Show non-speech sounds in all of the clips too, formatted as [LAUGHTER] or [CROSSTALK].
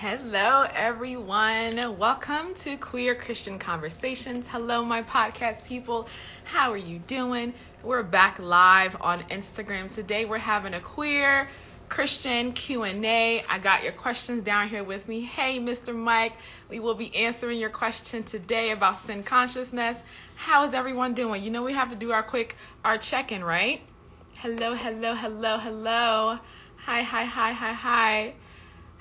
Hello, everyone. Welcome to Queer Christian Conversations. Hello, my podcast people. How are you doing? We're back live on Instagram today. We're having a queer Christian Q&A. I got your questions down here with me. Hey, Mr. Mike, we will be answering your question today about sin consciousness. How is everyone doing? You know we have to do our quick our check-in, right? Hello, hello, hello, hello. Hi, hi, hi, hi, hi.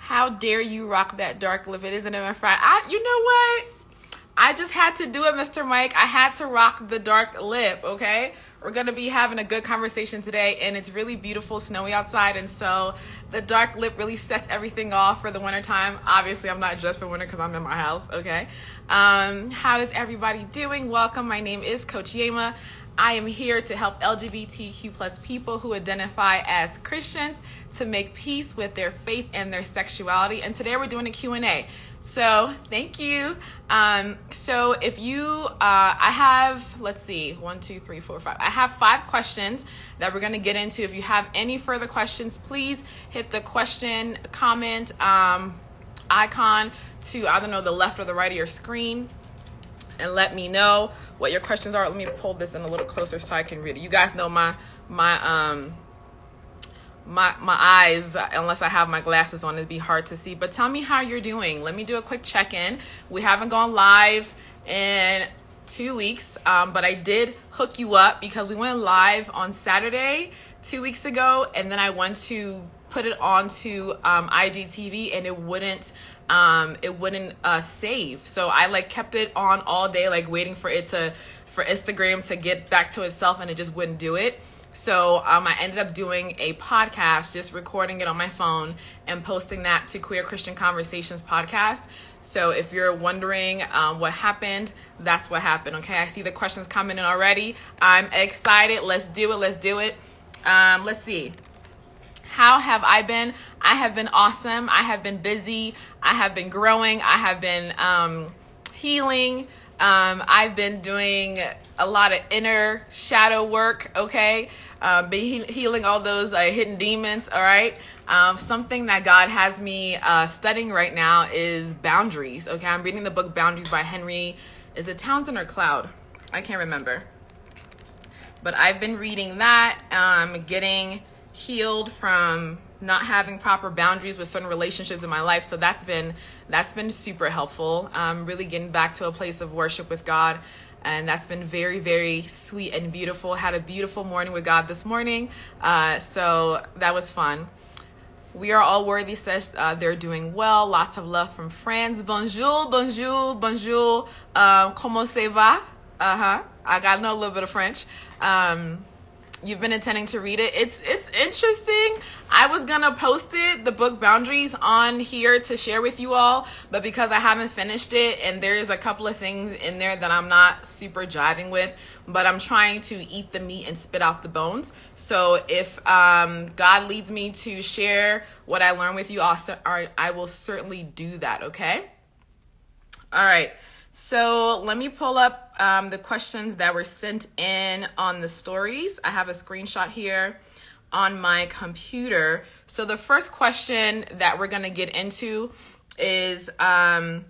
How dare you rock that dark lip? It isn't even Friday. I, you know what? I just had to do it, Mr. Mike. I had to rock the dark lip, okay? We're to be having a good conversation today, and it's really beautiful, snowy outside, and so the dark lip really sets everything off for the wintertime. Obviously, I'm not just for winter because I'm in my house, okay? Um, how is everybody doing? Welcome. My name is Coach Yema. I am here to help LGBTQ plus people who identify as Christians to make peace with their faith and their sexuality. And today we're doing a Q&A. So thank you. Um, so if you, uh, I have, let's see, one, two, three, four, five. I have five questions that we're going to get into. If you have any further questions, please hit the question, comment um, icon to, I don't know, the left or the right of your screen and let me know what your questions are. Let me pull this in a little closer so I can read it. You guys know my my um my my eyes unless I have my glasses on it'd be hard to see. But tell me how you're doing. Let me do a quick check-in. We haven't gone live in two weeks, um, but I did hook you up because we went live on Saturday two weeks ago, and then I went to put it onto um, IGTV and it wouldn't um, it wouldn't uh, save. So I like kept it on all day, like waiting for it to for Instagram to get back to itself, and it just wouldn't do it. So um, I ended up doing a podcast, just recording it on my phone and posting that to Queer Christian Conversations podcast. So if you're wondering um, what happened, that's what happened. Okay, I see the questions coming in already. I'm excited. Let's do it. Let's do it. Um, let's see. How have I been? I have been awesome. I have been busy. I have been growing. I have been um, healing. Um, I've been doing a lot of inner shadow work, okay? Um, be he- healing all those uh, hidden demons, all right? Um, something that God has me uh, studying right now is boundaries, okay? I'm reading the book Boundaries by Henry. Is it Townsend or Cloud? I can't remember. But I've been reading that, um, getting healed from not having proper boundaries with certain relationships in my life. So that's been that's been super helpful. Um, really getting back to a place of worship with god. And that's been very very sweet and beautiful. Had a beautiful morning with god this morning. Uh, so that was fun. We are all worthy says uh, they're doing well. Lots of love from france bonjour bonjour bonjour. Uh, comment ça va? Uh-huh. I got to know a little bit of french. Um, you've been intending to read it. It's it's interesting. I was gonna post it, the book Boundaries, on here to share with you all, but because I haven't finished it and there's a couple of things in there that I'm not super jiving with, but I'm trying to eat the meat and spit out the bones. So if um, God leads me to share what I learned with you, I'll, I will certainly do that. Okay. All right. So let me pull up um, the questions that were sent in on the stories. I have a screenshot here on my computer. So the first question that we're going to get into is um,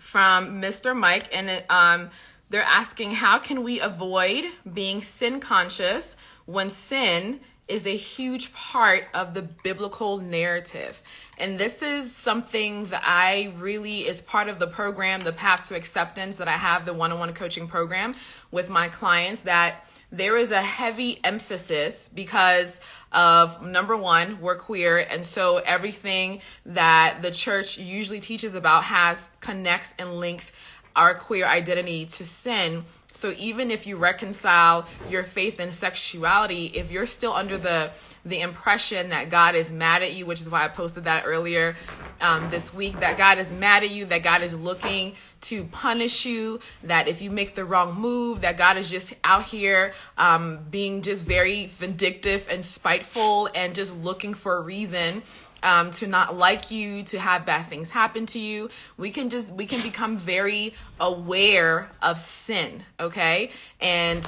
from Mr. Mike, and it, um, they're asking how can we avoid being sin conscious when sin is a huge part of the biblical narrative. And this is something that I really is part of the program, the Path to Acceptance that I have, the one on one coaching program with my clients, that there is a heavy emphasis because of number one, we're queer. And so everything that the church usually teaches about has connects and links our queer identity to sin. So even if you reconcile your faith and sexuality, if you're still under the the impression that God is mad at you, which is why I posted that earlier um, this week, that God is mad at you, that God is looking to punish you, that if you make the wrong move, that God is just out here um, being just very vindictive and spiteful and just looking for a reason um, to not like you, to have bad things happen to you. We can just, we can become very aware of sin, okay? And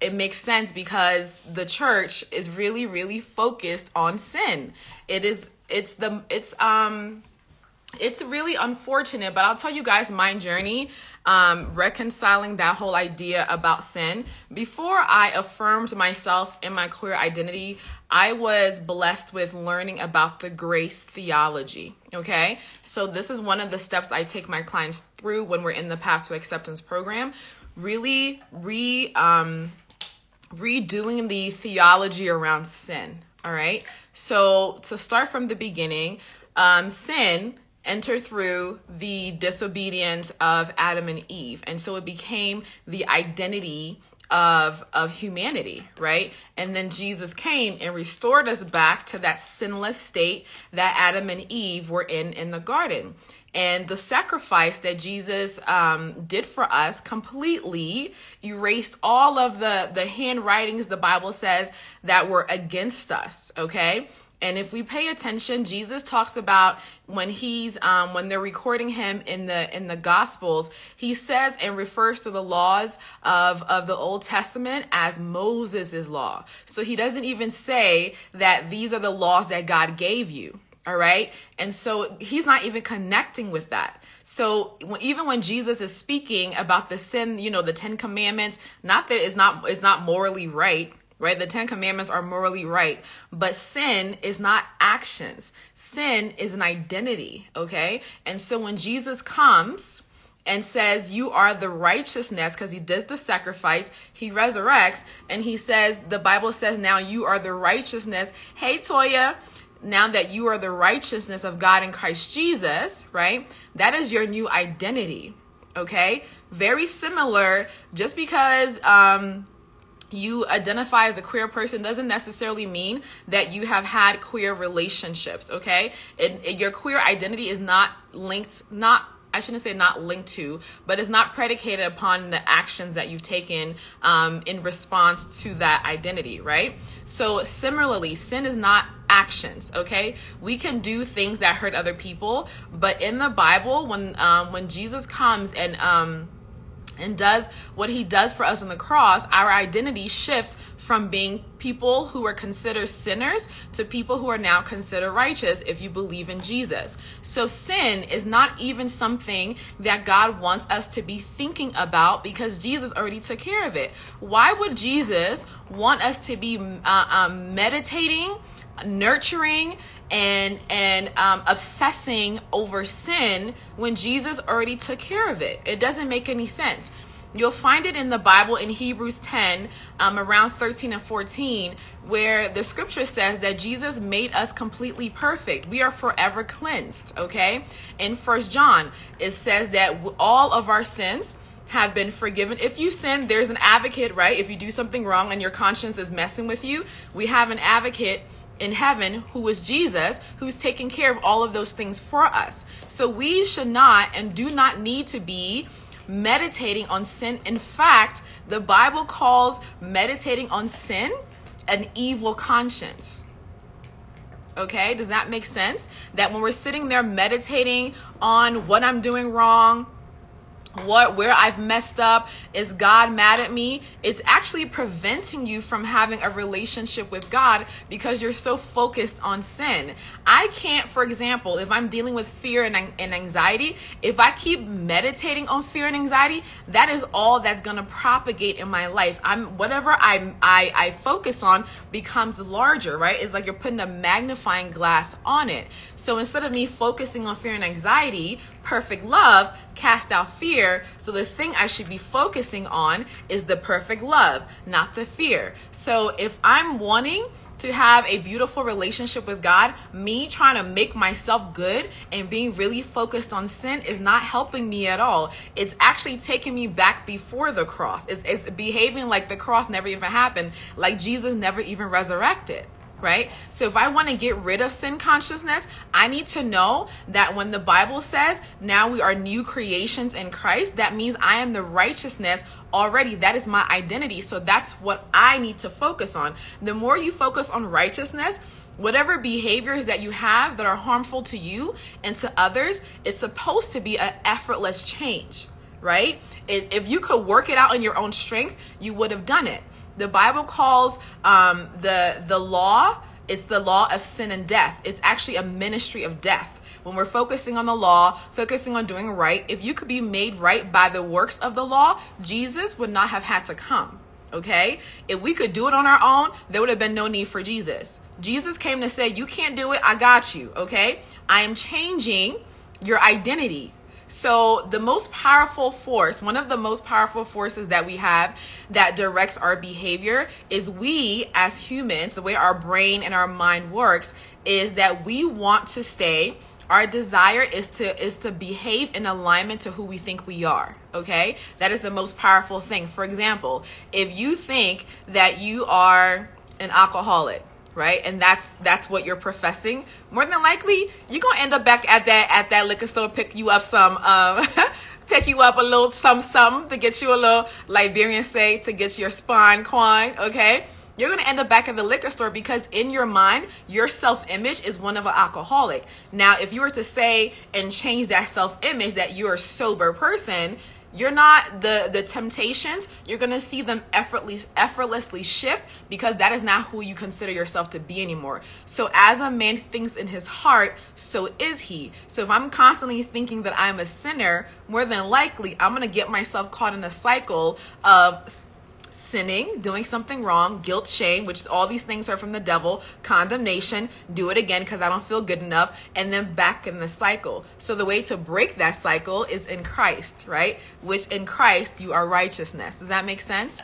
it makes sense because the church is really, really focused on sin. It is, it's the, it's, um, it's really unfortunate, but I'll tell you guys my journey um, reconciling that whole idea about sin. Before I affirmed myself in my queer identity, I was blessed with learning about the grace theology. Okay, so this is one of the steps I take my clients through when we're in the Path to Acceptance program. Really re um, redoing the theology around sin. All right, so to start from the beginning, um, sin enter through the disobedience of Adam and Eve. And so it became the identity of of humanity, right? And then Jesus came and restored us back to that sinless state that Adam and Eve were in in the garden. And the sacrifice that Jesus um, did for us completely erased all of the the handwritings the Bible says that were against us. Okay, and if we pay attention, Jesus talks about when he's um, when they're recording him in the in the Gospels, he says and refers to the laws of of the Old Testament as Moses' law. So he doesn't even say that these are the laws that God gave you. All right, and so he's not even connecting with that. So even when Jesus is speaking about the sin, you know, the Ten Commandments, not that it's not it's not morally right right? The Ten Commandments are morally right, but sin is not actions. Sin is an identity, okay? And so when Jesus comes and says, You are the righteousness, because he does the sacrifice, he resurrects, and he says, The Bible says, Now you are the righteousness. Hey, Toya. Now that you are the righteousness of God in Christ Jesus, right? That is your new identity, okay? Very similar, just because um, you identify as a queer person doesn't necessarily mean that you have had queer relationships okay it, it, your queer identity is not linked not I shouldn't say not linked to, but it's not predicated upon the actions that you've taken um, in response to that identity, right? So, similarly, sin is not actions, okay? We can do things that hurt other people, but in the Bible, when um, when Jesus comes and um, and does what he does for us on the cross, our identity shifts from being people who are considered sinners to people who are now considered righteous if you believe in Jesus. So sin is not even something that God wants us to be thinking about because Jesus already took care of it. Why would Jesus want us to be uh, um, meditating, nurturing, and and um, obsessing over sin when Jesus already took care of it. It doesn't make any sense. You'll find it in the Bible in Hebrews 10, um, around 13 and 14, where the scripture says that Jesus made us completely perfect. We are forever cleansed, okay? In First John, it says that all of our sins have been forgiven. If you sin, there's an advocate, right? If you do something wrong and your conscience is messing with you, we have an advocate in heaven who is Jesus, who's taking care of all of those things for us. So we should not and do not need to be meditating on sin. In fact, the Bible calls meditating on sin an evil conscience. Okay, does that make sense? That when we're sitting there meditating on what I'm doing wrong, what where I've messed up. Is God mad at me? It's actually preventing you from having a relationship with God because you're so focused on sin. I can't for example if I'm dealing with fear and, and anxiety if I keep meditating on fear and anxiety that is all that's to propagate in my life. I'm whatever I, I I focus on becomes larger right? It's like you're putting a magnifying glass on it so instead of me focusing on fear and anxiety perfect love cast out fear. So the thing I should be focusing on is the perfect love, not the fear. So if I'm wanting to have a beautiful relationship with God, me trying to make myself good and being really focused on sin is not helping me at all. It's actually taking me back before the cross. It's, it's behaving like the cross never even happened, like Jesus never even resurrected right? So if I want to get rid of sin consciousness, I need to know that when the Bible says now we are new creations in Christ, that means I am the righteousness already. That is my identity. So that's what I need to focus on. The more you focus on righteousness, whatever behaviors that you have that are harmful to you and to others, it's supposed to be an effortless change, right? If you could work it out in your own strength, you would have done it. The Bible calls um, the the law it's the law of sin and death. It's actually a ministry of death. When we're focusing on the law, focusing on doing right, if you could be made right by the works of the law, Jesus would not have had to come. Okay? If we could do it on our own, there would have been no need for Jesus. Jesus came to say, You can't do it, I got you. Okay? I am changing your identity. So, the most powerful force, one of the most powerful forces that we have that directs our behavior is we as humans, the way our brain and our mind works, is that we want to stay. Our desire is to is to behave in alignment to who we think we are okay? That is the most powerful thing. For example if you think that you are an alcoholic right? And that's that's what you're professing. More than likely you're gonna end up back at that at that liquor store pick you up some um [LAUGHS] pick you up a little some some to get you a little liberian say to get your spine coin okay? You're to end up back at the liquor store because in your mind, your self image is one of an alcoholic. Now, if you were to say and change that self image that you're a sober person, you're not the the temptations you're going to see them effortlessly effortlessly shift because that is not who you consider yourself to be anymore. So as a man thinks in his heart so is he. So if i'm constantly thinking that i'm a sinner more than likely i'm going to get myself caught in a cycle of sinning, doing something wrong, guilt, shame, which is all these things are from the devil, condemnation, do it again because I don't feel good enough, and then back in the cycle. So the way to break that cycle is in Christ, right? Which in Christ you are righteousness. Does that make sense?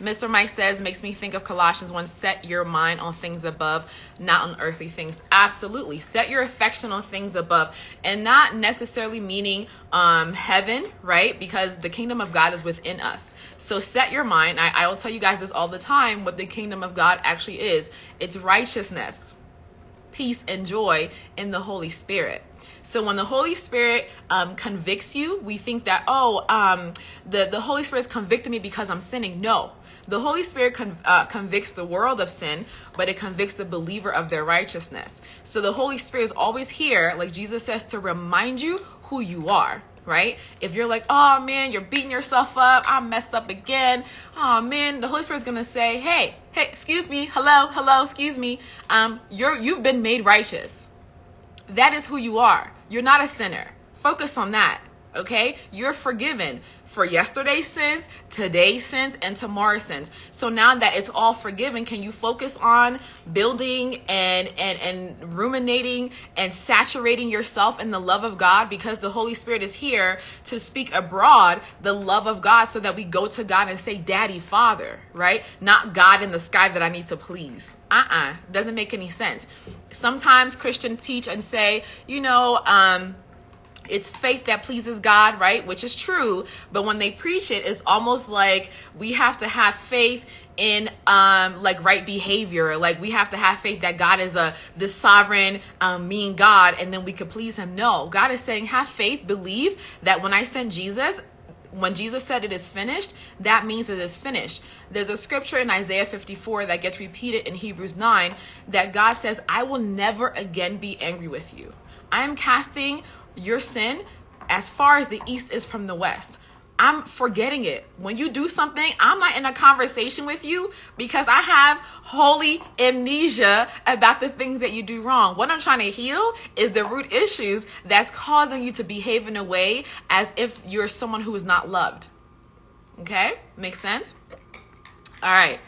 Mr. Mike says, makes me think of Colossians 1 set your mind on things above, not on earthly things. Absolutely. Set your affection on things above, and not necessarily meaning um, heaven, right? Because the kingdom of God is within us. So set your mind. I, I will tell you guys this all the time what the kingdom of God actually is it's righteousness, peace, and joy in the Holy Spirit. So when the Holy Spirit um, convicts you, we think that oh, um, the the Holy Spirit is convicting me because I'm sinning. No, the Holy Spirit con- uh, convicts the world of sin, but it convicts the believer of their righteousness. So the Holy Spirit is always here, like Jesus says, to remind you who you are right? If you're like, oh man, you're beating yourself up, I'm messed up again. Oh man, the Holy Spirit's gonna say, hey, hey, excuse me, hello, hello, excuse me. Um, you're you've been made righteous. That is who you are. You're not a sinner. Focus on that. Okay? You're forgiven for yesterday's sins, today's sins, and tomorrow's sins. So now that it's all forgiven, can you focus on building and and and ruminating and saturating yourself in the love of God because the Holy Spirit is here to speak abroad the love of God so that we go to God and say, Daddy, Father, right? Not God in the sky that I need to please. Uh-uh. Doesn't make any sense. Sometimes Christians teach and say, you know, um, it's faith that pleases God, right? Which is true. But when they preach it, it's almost like we have to have faith in um like right behavior like we have to have faith that god is a this sovereign um mean god and then we could please him no god is saying have faith believe that when i send jesus when Jesus said it is finished, that means it is finished. There's a scripture in Isaiah 54 that gets repeated in Hebrews 9 that God says, I will never again be angry with you. I am casting your sin as far as the east is from the west. I'm forgetting it. When you do something, I'm not in a conversation with you because I have holy amnesia about the things that you do wrong. What I'm trying to heal is the root issues that's causing you to behave in a way as if you're someone who is not loved. Okay? Makes sense? All right.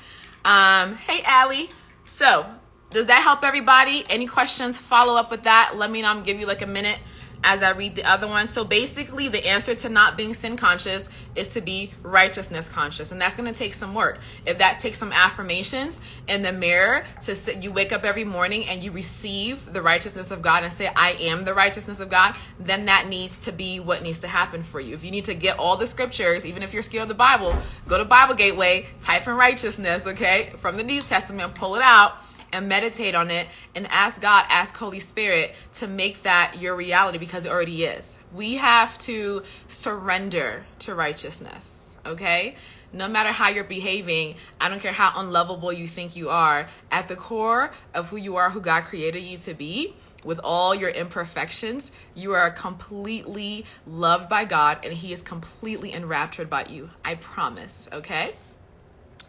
Um, hey, Allie. So, does that help everybody? Any questions? Follow up with that. Let me know. I'm give you like a minute as I read the other one. So basically, the answer to not being sin conscious is to be righteousness conscious, and that's going to take some work. If that takes some affirmations in the mirror to sit, you wake up every morning and you receive the righteousness of God and say, "I am the righteousness of God," then that needs to be what needs to happen for you. If you need to get all the scriptures, even if you're scared of the Bible, go to Bible Gateway, type in righteousness, okay, from the New Testament, pull it out and meditate on it and ask God, ask Holy Spirit to make that your reality because it already is. We have to surrender to righteousness, okay? No matter how you're behaving, I don't care how unlovable you think you are, at the core of who you are, who God created you to be, with all your imperfections, you are completely loved by God and He is completely enraptured by you. I promise, okay?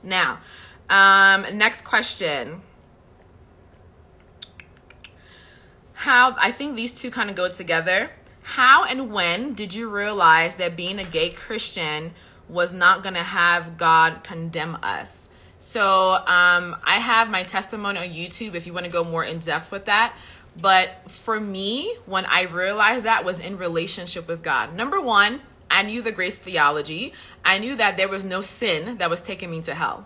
Now, um, next question. How I think these two kind of go together. How and when did you realize that being a gay Christian was not going to have God condemn us? So um, I have my testimony on YouTube if you want to go more in depth with that. But for me, when I realized that was in relationship with God. Number one, I knew the grace theology. I knew that there was no sin that was taking me to hell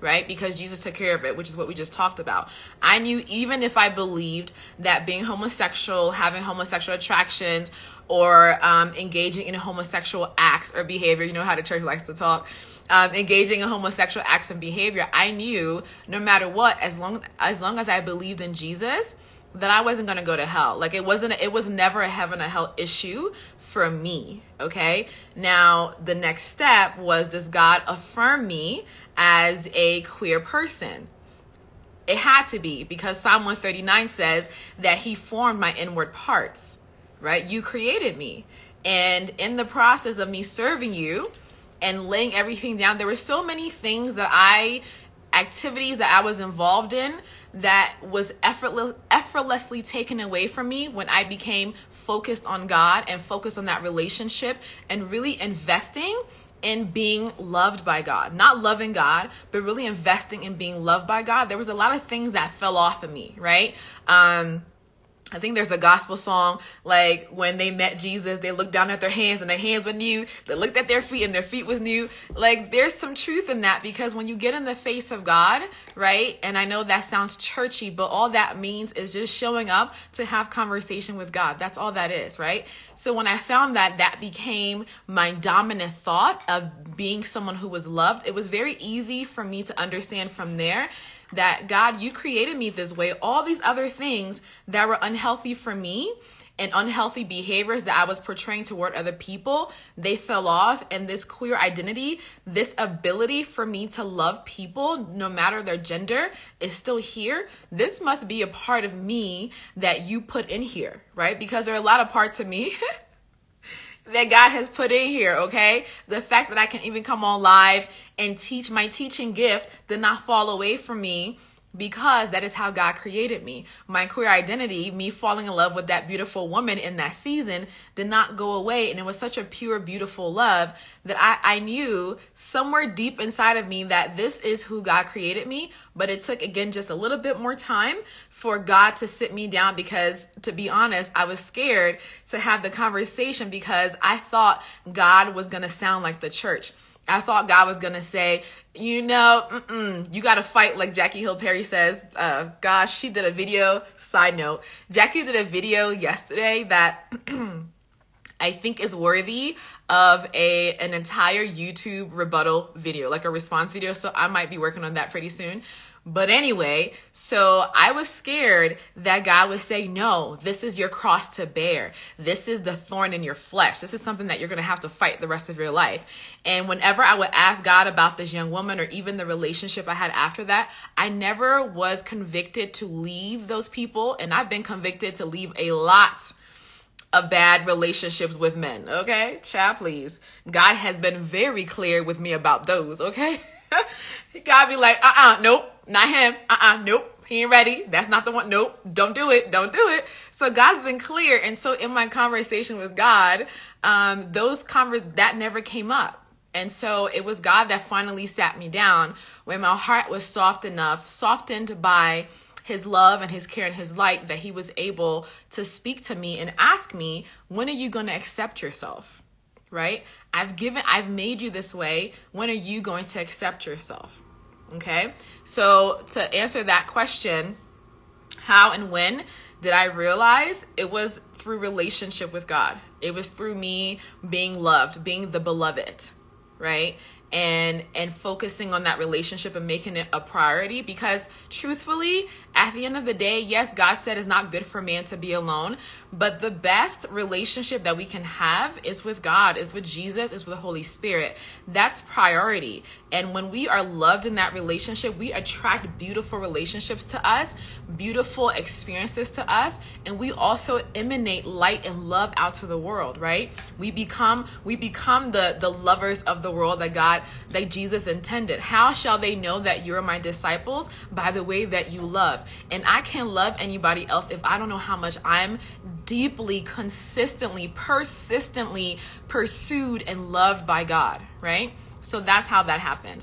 right? Because Jesus took care of it, which is what we just talked about. I knew even if I believed that being homosexual, having homosexual attractions, or um, engaging in homosexual acts or behavior, you know how the church likes to talk, um, engaging in homosexual acts and behavior, I knew no matter what, as long as long as I believed in Jesus, that I wasn't to go to hell. Like it wasn't, it was never a heaven or hell issue for me. Okay. Now, the next step was does God affirm me as a queer person? It had to be because Psalm 139 says that he formed my inward parts, right? You created me. And in the process of me serving you and laying everything down, there were so many things that I activities that I was involved in that was effortless, effortlessly taken away from me when I became focused on God and focused on that relationship and really investing in being loved by God. Not loving God, but really investing in being loved by God. There was a lot of things that fell off of me, right? Um, I think there's a gospel song like when they met Jesus, they looked down at their hands and their hands were new. They looked at their feet and their feet was new. Like there's some truth in that because when you get in the face of God, right? And I know that sounds churchy, but all that means is just showing up to have conversation with God. That's all that is, right? So when I found that that became my dominant thought of being someone who was loved, it was very easy for me to understand from there that God, you created me this way. All these other things that were unhealthy for me and unhealthy behaviors that I was portraying toward other people, they fell off. And this queer identity, this ability for me to love people, no matter their gender, is still here. This must be a part of me that you put in here, right? Because there are a lot of parts of me [LAUGHS] that God has put in here, okay? The fact that I can even come on live and teach my teaching gift did not fall away from me because that is how God created me. My queer identity, me falling in love with that beautiful woman in that season, did not go away. And it was such a pure, beautiful love that I, I knew somewhere deep inside of me that this is who God created me. But it took, again, just a little bit more time for God to sit me down because, to be honest, I was scared to have the conversation because I thought God was going to sound like the church. I thought God was gonna say, you know, you gotta fight like Jackie Hill Perry says. Uh, gosh, she did a video. Side note, Jackie did a video yesterday that [CLEARS THROAT] I think is worthy of a an entire YouTube rebuttal video, like a response video. So I might be working on that pretty soon. But anyway, so I was scared that God would say, No, this is your cross to bear. This is the thorn in your flesh. This is something that you're going to have to fight the rest of your life. And whenever I would ask God about this young woman or even the relationship I had after that, I never was convicted to leave those people. And I've been convicted to leave a lot of bad relationships with men. Okay? Child, please. God has been very clear with me about those. Okay? [LAUGHS] [LAUGHS] God be like, uh uh-uh, uh, nope not him. Uh-uh. Nope. He ain't ready. That's not the one. Nope. Don't do it. Don't do it. So God's been clear. And so in my conversation with God, um, those conver- that never came up. And so it was God that finally sat me down when my heart was soft enough, softened by his love and his care and his light that he was able to speak to me and ask me, when are you going to accept yourself? Right? I've given, I've made you this way. When are you going to accept yourself? Okay, so to answer that question, how and when did I realize it was through relationship with God? It was through me being loved, being the beloved, right? and and focusing on that relationship and making it a priority because truthfully at the end of the day yes god said it's not good for man to be alone But the best relationship that we can have is with God, is with Jesus, is with the Holy Spirit. That's priority. And when we are loved in that relationship, we attract beautiful relationships to us, beautiful experiences to us, and we also emanate light and love out to the world, right? We become we become the the lovers of the world that God that Jesus intended. How shall they know that you're my disciples? By the way that you love. And I can't love anybody else if I don't know how much I'm deeply, consistently, persistently pursued and loved by God, right? So that's how that happened.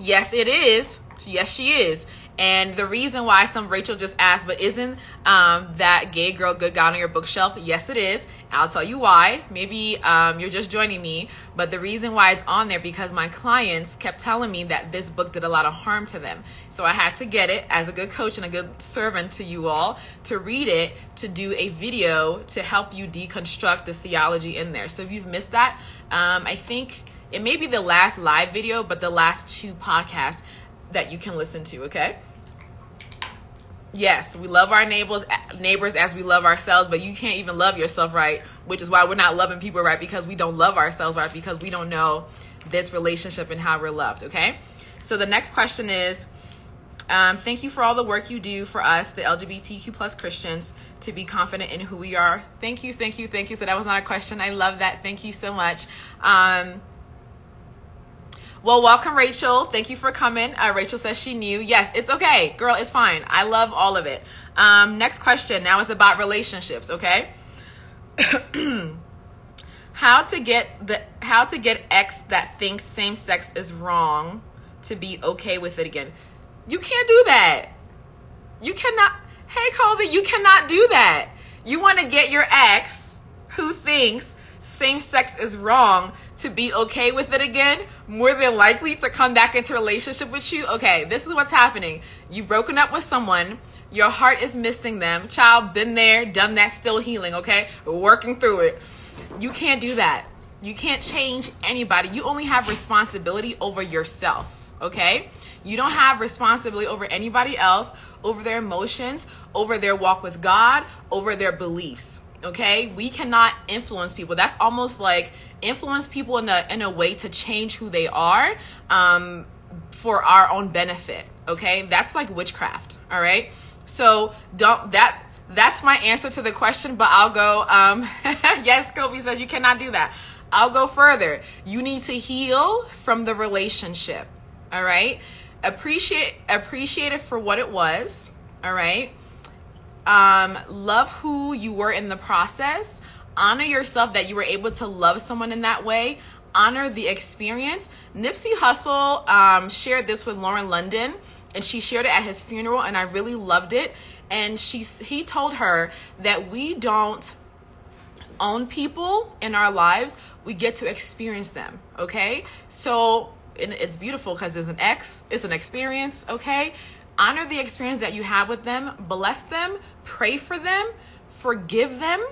Yes, it is. Yes, she is. And the reason why some Rachel just asked, but isn't um, that gay girl good God on your bookshelf? Yes, it is. I'll tell you why. Maybe um, you're just joining me, but the reason why it's on there because my clients kept telling me that this book did a lot of harm to them. So I had to get it as a good coach and a good servant to you all to read it, to do a video to help you deconstruct the theology in there. So if you've missed that, um, I think it may be the last live video, but the last two podcasts that you can listen to, okay? Yes, we love our neighbors neighbors as we love ourselves, but you can't even love yourself right, which is why we're not loving people right because we don't love ourselves right because we don't know this relationship and how we're loved, okay? So the next question is um, thank you for all the work you do for us, the LGBTQ plus Christians, to be confident in who we are. Thank you, thank you, thank you. So that was not a question. I love that. Thank you so much. Um, well, welcome, Rachel. Thank you for coming. Uh, Rachel says she knew. Yes, it's okay, girl. It's fine. I love all of it. Um, next question. Now is about relationships. Okay. [CLEARS THROAT] how to get the how to get X that thinks same sex is wrong to be okay with it again. You can't do that. You cannot. Hey, Colby, you cannot do that. You want to get your ex who thinks same sex is wrong to be okay with it again, more than likely to come back into relationship with you. Okay, this is what's happening. You've broken up with someone, your heart is missing them. Child, been there, done that, still healing, okay? Working through it. You can't do that. You can't change anybody. You only have responsibility over yourself, okay? You don't have responsibility over anybody else, over their emotions, over their walk with God, over their beliefs okay? We cannot influence people. That's almost like influence people in a in a way to change who they are um for our own benefit okay? That's like witchcraft all right? So don't that that's my answer to the question but i'll go um [LAUGHS] yes Colby says you cannot do that. I'll go further. You need to heal from the relationship all right appreciate appreciate it for what it was all right um, love who you were in the process. Honor yourself that you were able to love someone in that way. Honor the experience. Nipsey Hussle um, shared this with Lauren London, and she shared it at his funeral, and I really loved it. And she, he told her that we don't own people in our lives; we get to experience them. Okay, so it's beautiful because it's an ex, it's an experience. Okay, honor the experience that you have with them, bless them, pray for them, forgive them,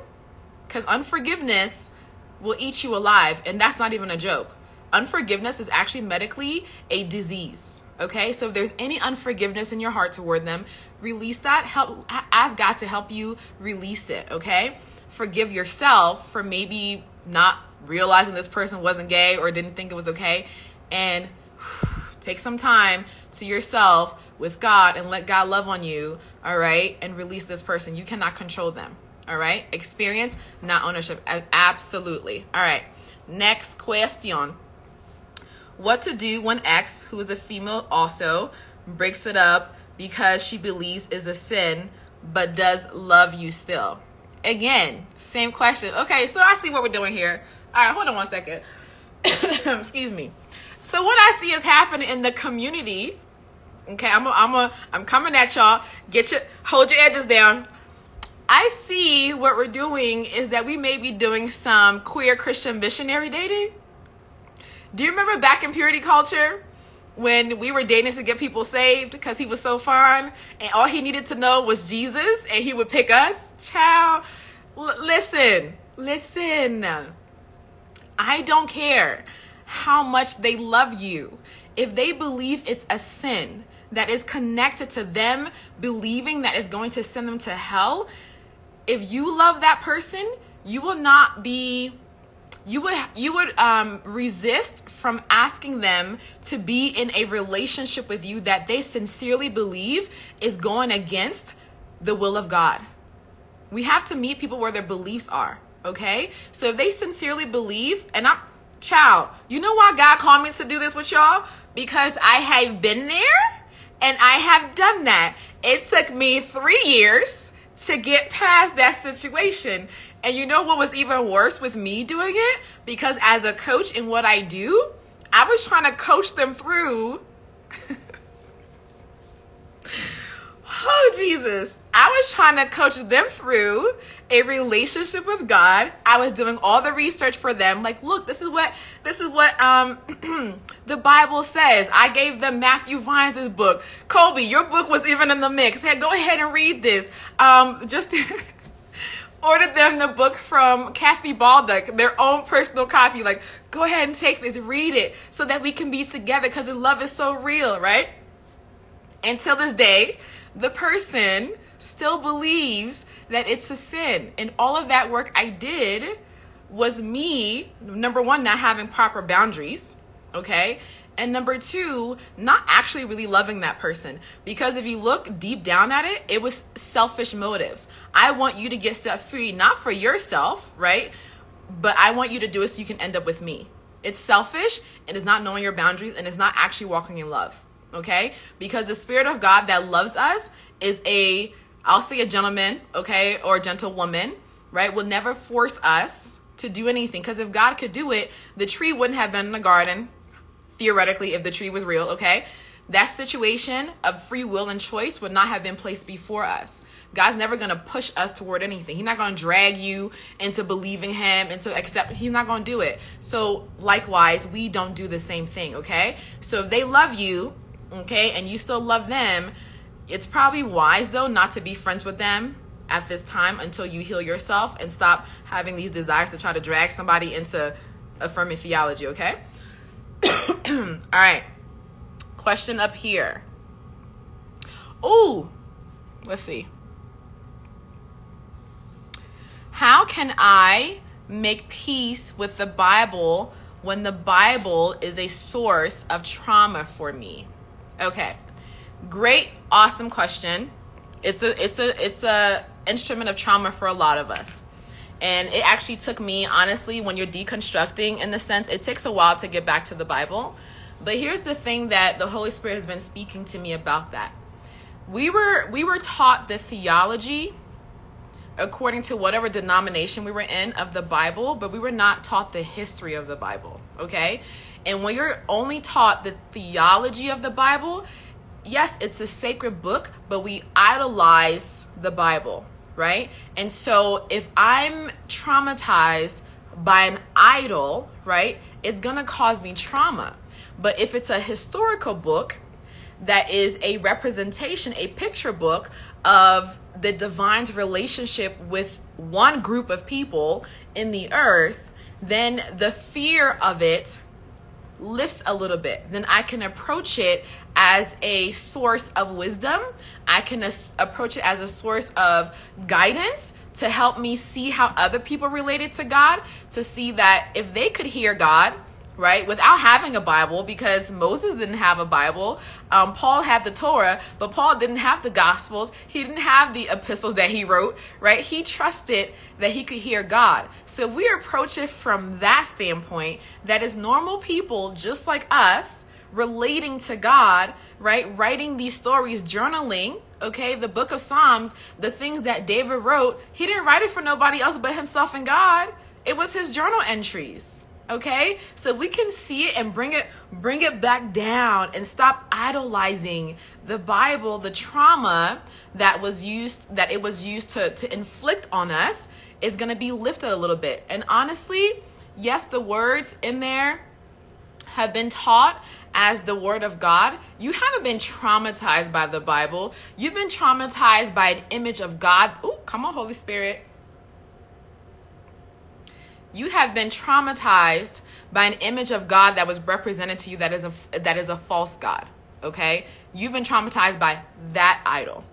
because unforgiveness will eat you alive. And that's not even a joke. Unforgiveness is actually medically a disease. Okay, so if there's any unforgiveness in your heart toward them, release that. Help ask God to help you release it. Okay, forgive yourself for maybe not realizing this person wasn't gay or didn't think it was okay, and take some time to yourself with God and let God love on you, all right, and release this person. You cannot control them, all right? Experience, not ownership. Absolutely. All right. Next question. What to do when X, who is a female also, breaks it up because she believes is a sin, but does love you still? Again, same question. Okay, so I see what we're doing here. All right, hold on one second. [COUGHS] Excuse me. So what I see is happening in the community Okay, I'm a, I'm a, I'm coming at y'all. Get your hold your edges down. I see what we're doing is that we may be doing some queer Christian missionary dating. Do you remember back in purity culture when we were dating to get people saved because he was so fun and all he needed to know was Jesus and he would pick us? Child, l- listen, listen. I don't care how much they love you. If they believe it's a sin, that is connected to them believing that is going to send them to hell, if you love that person, you will not be you would you would um, resist from asking them to be in a relationship with you that they sincerely believe is going against the will of God. We have to meet people where their beliefs are, okay? So if they sincerely believe, and I'm child, you know why God called me to do this with y'all? Because I have been there and I have done that. It took me three years to get past that situation. And you know what was even worse with me doing it? Because as a coach in what I do, I was trying to coach them through. [LAUGHS] oh, Jesus. I was trying to coach them through a relationship with God. I was doing all the research for them. Like, look, this is what this is what um [CLEARS THROAT] the Bible says. I gave them Matthew Vines' book. Colby, your book was even in the mix. Hey, go ahead and read this. Um, just [LAUGHS] ordered them the book from Kathy Baldock, their own personal copy. Like, go ahead and take this, read it, so that we can be together because love is so real, right? Until this day, the person still believes that it's a sin. And all of that work I did was me, number one, not having proper boundaries, okay? And number two, not actually really loving that person. Because if you look deep down at it, it was selfish motives. I want you to get set free, not for yourself, right? But I want you to do it so you can end up with me. It's selfish, and it is not knowing your boundaries, and it's not actually walking in love, okay? Because the Spirit of God that loves us is a, I'll say a gentleman, okay, or a gentlewoman, right? Will never force us to do anything. Because if God could do it, the tree wouldn't have been in the garden theoretically, if the tree was real, okay, that situation of free will and choice would not have been placed before us. God's never gonna push us toward anything. He's not gonna drag you into believing Him, into accept. He's not gonna do it. So likewise, we don't do the same thing. Okay. So if they love you, okay, and you still love them, it's probably wise though not to be friends with them at this time until you heal yourself and stop having these desires to try to drag somebody into affirming theology. Okay. [COUGHS] All right. Question up here. Oh, let's see. How can I make peace with the Bible when the Bible is a source of trauma for me? Okay. Great, awesome question. It's a it's a it's a instrument of trauma for a lot of us. And it actually took me, honestly, when you're deconstructing, in the sense, it takes a while to get back to the Bible. But here's the thing that the Holy Spirit has been speaking to me about that. We were we were taught the theology according to whatever denomination we were in of the Bible, but we were not taught the history of the Bible, okay? And when you're only taught the theology of the Bible, yes, it's a sacred book, but we idolize the Bible right? And so if I'm traumatized by an idol, right, it's gonna cause me trauma. But if it's a historical book that is a representation, a picture book of the divine's relationship with one group of people in the earth, then the fear of it lifts a little bit. Then I can approach it as a source of wisdom. I can as- approach it as a source of guidance to help me see how other people related to God, to see that if they could hear God, right, without having a Bible, because Moses didn't have a Bible, um, Paul had the Torah, but Paul didn't have the Gospels, he didn't have the epistles that he wrote, right? He trusted that he could hear God. So we approach it from that standpoint, that is normal people just like us relating to God, right? Writing these stories, journaling, okay? The book of Psalms, the things that David wrote, he didn't write it for nobody else but himself and God. It was his journal entries. Okay? So we can see it and bring it bring it back down and stop idolizing the Bible, the trauma that was used that it was used to to inflict on us is going to be lifted a little bit. And honestly, yes, the words in there have been taught as the word of God, you haven't been traumatized by the Bible. You've been traumatized by an image of God. Oh, come on, Holy Spirit. You have been traumatized by an image of God that was represented to you that is a that is a false God. Okay? You've been traumatized by that idol.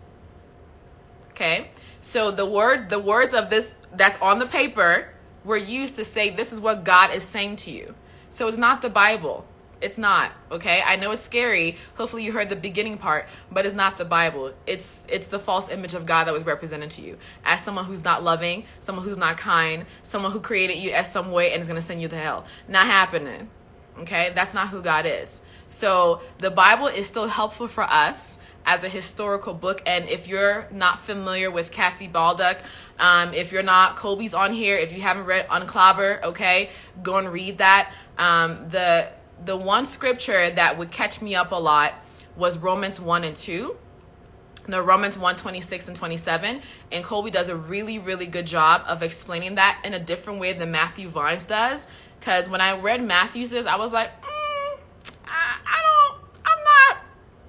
Okay? So the words, the words of this that's on the paper were used to say this is what God is saying to you. So it's not the Bible. It's not, okay? I know it's scary. Hopefully you heard the beginning part, but it's not the Bible. It's it's the false image of God that was represented to you as someone who's not loving, someone who's not kind, someone who created you as some way and is going to send you to hell. Not happening. Okay? That's not who God is. So, the Bible is still helpful for us as a historical book. And if you're not familiar with Kathy Baldock, um, if you're not, Colby's on here. If you haven't read Unclobber, okay, go and read that. Um, the the one scripture that would catch me up a lot was Romans 1 and 2. No, Romans 1 26 and 27. And Colby does a really, really good job of explaining that in a different way than Matthew Vines does. Because when I read Matthew's, I was like, mm, I, I don't, I'm not,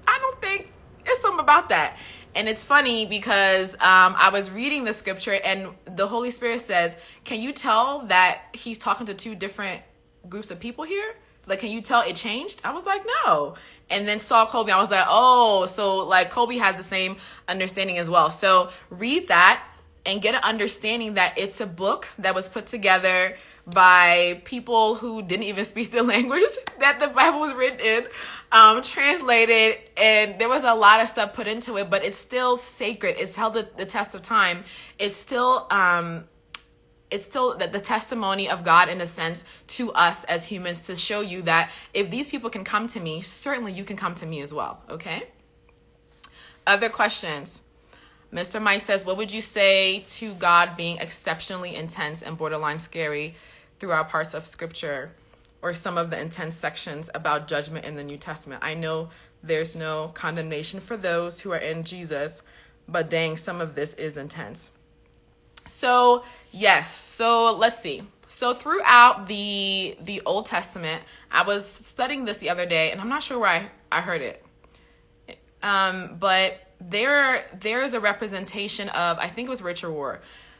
I don't think it's something about that. And it's funny because um, I was reading the scripture and the Holy Spirit says, Can you tell that he's talking to two different groups of people here? Like, can you tell it changed? I was like, no. And then saw Colby. I was like, oh, so like Colby has the same understanding as well. So read that and get an understanding that it's a book that was put together by people who didn't even speak the [LAUGHS] language that the Bible was written in, um, translated, and there was a lot of stuff put into it, but it's still sacred. It's held the, the test of time. It's still um, it's still the, the testimony of God in a sense to us as humans to show you that if these people can come to me, certainly you can come to me as well. Okay. Other questions. Mr. Mike says, What would you say to God being exceptionally intense and borderline scary throughout parts of scripture or some of the intense sections about judgment in the New Testament? I know there's no condemnation for those who are in Jesus, but dang, some of this is intense. So, yes. So, let's see. So throughout the the Old Testament, I was studying this the other day and I'm not sure where I, I heard it. Um, but there there is a representation of I think it was Richard Rohr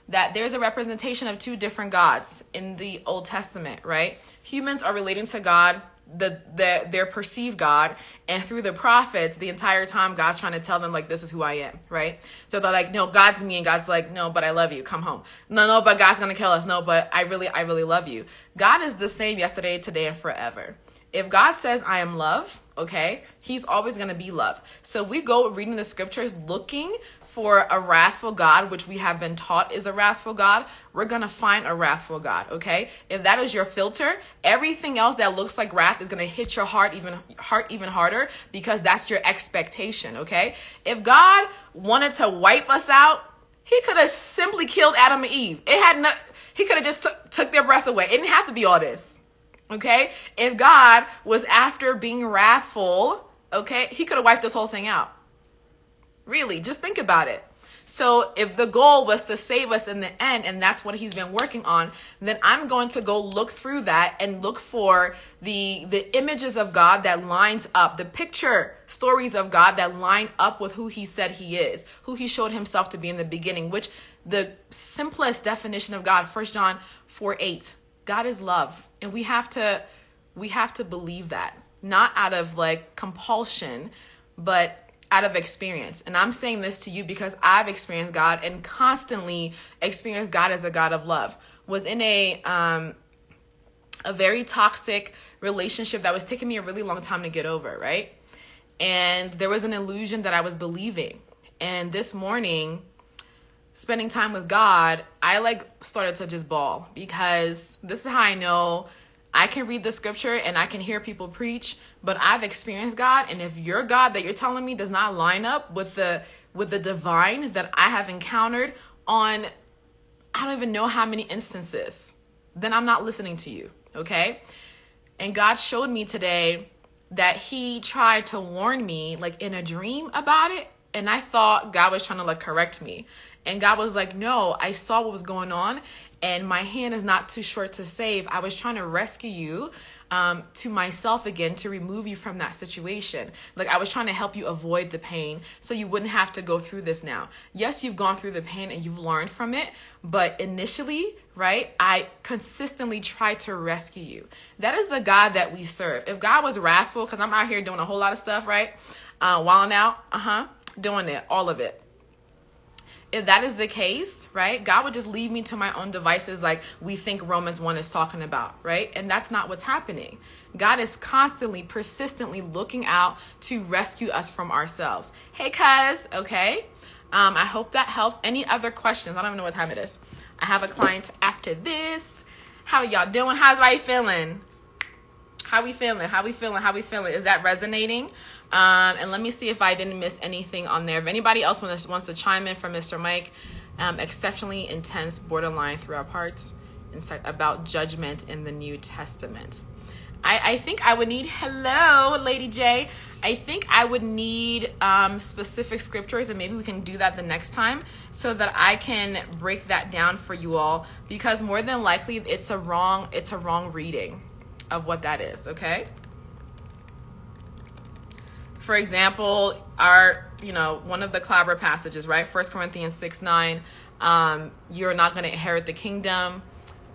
that there's a representation of two different gods in the Old Testament, right? Humans are relating to God the, the their perceived God, and through the prophets, the entire time God's trying to tell them like this is who I am, right? So they're like, no, God's me, and God's like, no, but I love you, come home. No, no, but God's gonna kill us. No, but I really, I really love you. God is the same yesterday, today, and forever. If God says I am love, okay, He's always gonna be love. So we go reading the scriptures looking for a wrathful God, which we have been taught is a wrathful God, we're gonna find a wrathful God, okay? If that is your filter, everything else that looks like wrath is gonna hit your heart even heart even harder because that's your expectation, okay? If God wanted to wipe us out, he could have simply killed Adam and Eve. It had no he could have just t- took their breath away. It didn't have to be all this. Okay? If God was after being wrathful, okay, he could have wiped this whole thing out. Really, just think about it. So if the goal was to save us in the end, and that's what he's been working on, then I'm going to go look through that and look for the the images of God that lines up, the picture stories of God that line up with who he said he is, who he showed himself to be in the beginning, which the simplest definition of God, 1 John 4 8, God is love. And we have to we have to believe that. Not out of like compulsion, but out of experience. And I'm saying this to you because I've experienced God and constantly experienced God as a God of love. Was in a um a very toxic relationship that was taking me a really long time to get over, right? And there was an illusion that I was believing. And this morning, spending time with God, I like started to just bawl because this is how I know I can read the scripture and I can hear people preach, but I've experienced God and if your God that you're telling me does not line up with the with the divine that I have encountered on I don't even know how many instances, then I'm not listening to you, okay? And God showed me today that he tried to warn me like in a dream about it and I thought God was trying to like correct me. And God was like, No, I saw what was going on, and my hand is not too short to save. I was trying to rescue you um, to myself again to remove you from that situation. Like I was trying to help you avoid the pain so you wouldn't have to go through this now. Yes, you've gone through the pain and you've learned from it, but initially, right, I consistently tried to rescue you. That is the God that we serve. If God was wrathful, because I'm out here doing a whole lot of stuff, right? Uh, wilding out, uh huh, doing it, all of it if that is the case, right, God would just leave me to my own devices like we think Romans 1 is talking about, right? And that's not what's happening. God is constantly, persistently looking out to rescue us from ourselves. Hey, cuz, okay? Um, I hope that helps. Any other questions? I don't even know what time it is. I have a client after this. How are y'all doing? How's everybody feeling? How we feeling? How we feeling? How we feeling? Is that resonating? Um, and let me see if I didn't miss anything on there. If anybody else wants, wants to chime in from Mr. Mike, um, exceptionally intense, borderline through our parts, insight about judgment in the New Testament. I, I think I would need, hello, Lady J. I think I would need um, specific scriptures, and maybe we can do that the next time so that I can break that down for you all. Because more than likely, it's a wrong, it's a wrong reading of what that is. Okay. For example, our, you know, one of the Clobber passages, right? First Corinthians six nine. Um, you're not going to inherit the kingdom,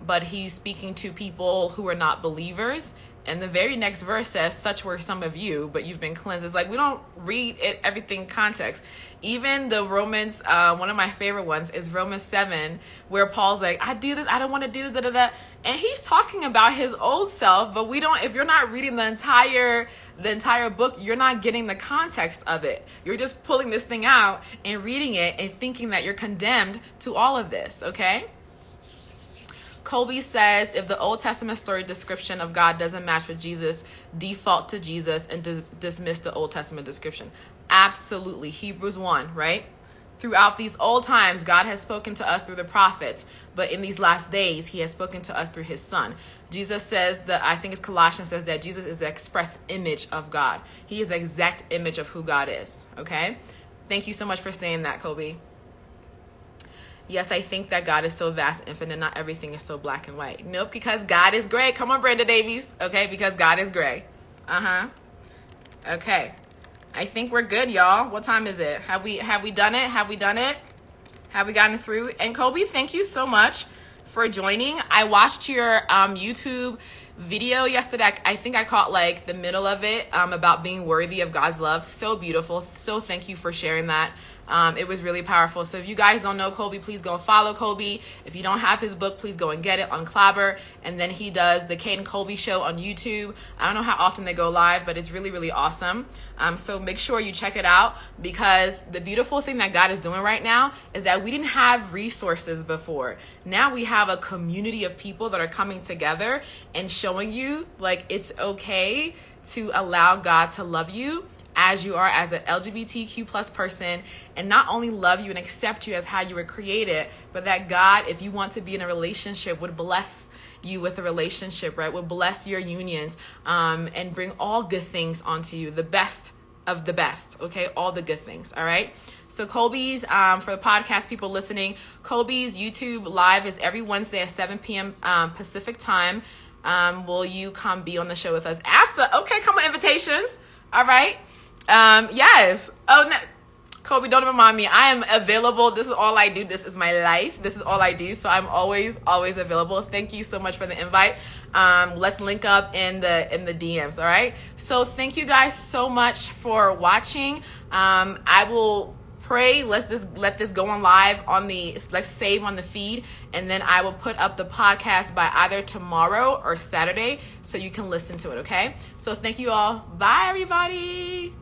but he's speaking to people who are not believers and the very next verse says, Such were some of you, but you've been cleansed. It's like we don't read it everything context. Even the Romans, uh, one of my favorite ones is Romans 7, where Paul's like, I do this, I don't want to do this, da, da, da. And he's talking about his old self, but we don't, if you're not reading the entire, the entire book, you're not getting the context of it. You're just pulling this thing out and reading it and thinking that you're condemned to all of this, okay? Colby says if the Old Testament story description of God doesn't match with Jesus, default to Jesus and dis- dismiss the Old Testament description. Absolutely. Hebrews 1, right? Throughout these old times, God has spoken to us through the prophets, but in these last days, He has spoken to us through His Son. Jesus says that, I think it's Colossians says that Jesus is the express image of God. He is the exact image of who God is, okay? Thank you so much for saying that, Colby yes, I think that God is so vast, infinite, not everything is so black and white. Nope, because God is gray. Come on, Brenda Davies. Okay, because God is gray. Uh huh. Okay. I think we're good, y'all. What time is it? Have we have we done it? Have we done it? Have we gotten through? And Colby, thank you so much for joining. I watched your um, YouTube video yesterday. I think I caught like the middle of it um, about being worthy of God's love. So beautiful. So thank you for sharing that. Um, it was really powerful. So if you guys don't know Colby, please go follow Colby. If you don't have his book, please go and get it UnClobber. And then he does the Kate and Colby show on YouTube. I don't know how often they go live, but it's really, really awesome. Um, so make sure you check it out because the beautiful thing that God is doing right now is that we didn't have resources before. Now we have a community of people that are coming together and showing you like it's okay to allow God to love you as you are as an LGBTQ plus person and not only love you and accept you as how you were created, but that God, if you want to be in a relationship, would bless you with a relationship, right? Would bless your unions um, and bring all good things onto you, the best of the best, okay? All the good things, all right? So Colby's, um, for the podcast people listening, Colby's YouTube live is every Wednesday at 7 p.m. Um, Pacific time. Um, will you come be on the show with us? Absolutely. Okay, come on, invitations. All right. Um, yes. Oh, no. Colby, don't remind me. I am available. This is all I do. This is my life. This is all I do. So I'm always, always available. Thank you so much for the invite. Um, let's link up in the in the DMs. All right. So thank you guys so much for watching. Um, I will pray. Let's just let this go on live on the let's save on the feed, and then I will put up the podcast by either tomorrow or Saturday, so you can listen to it. Okay. So thank you all. Bye, everybody.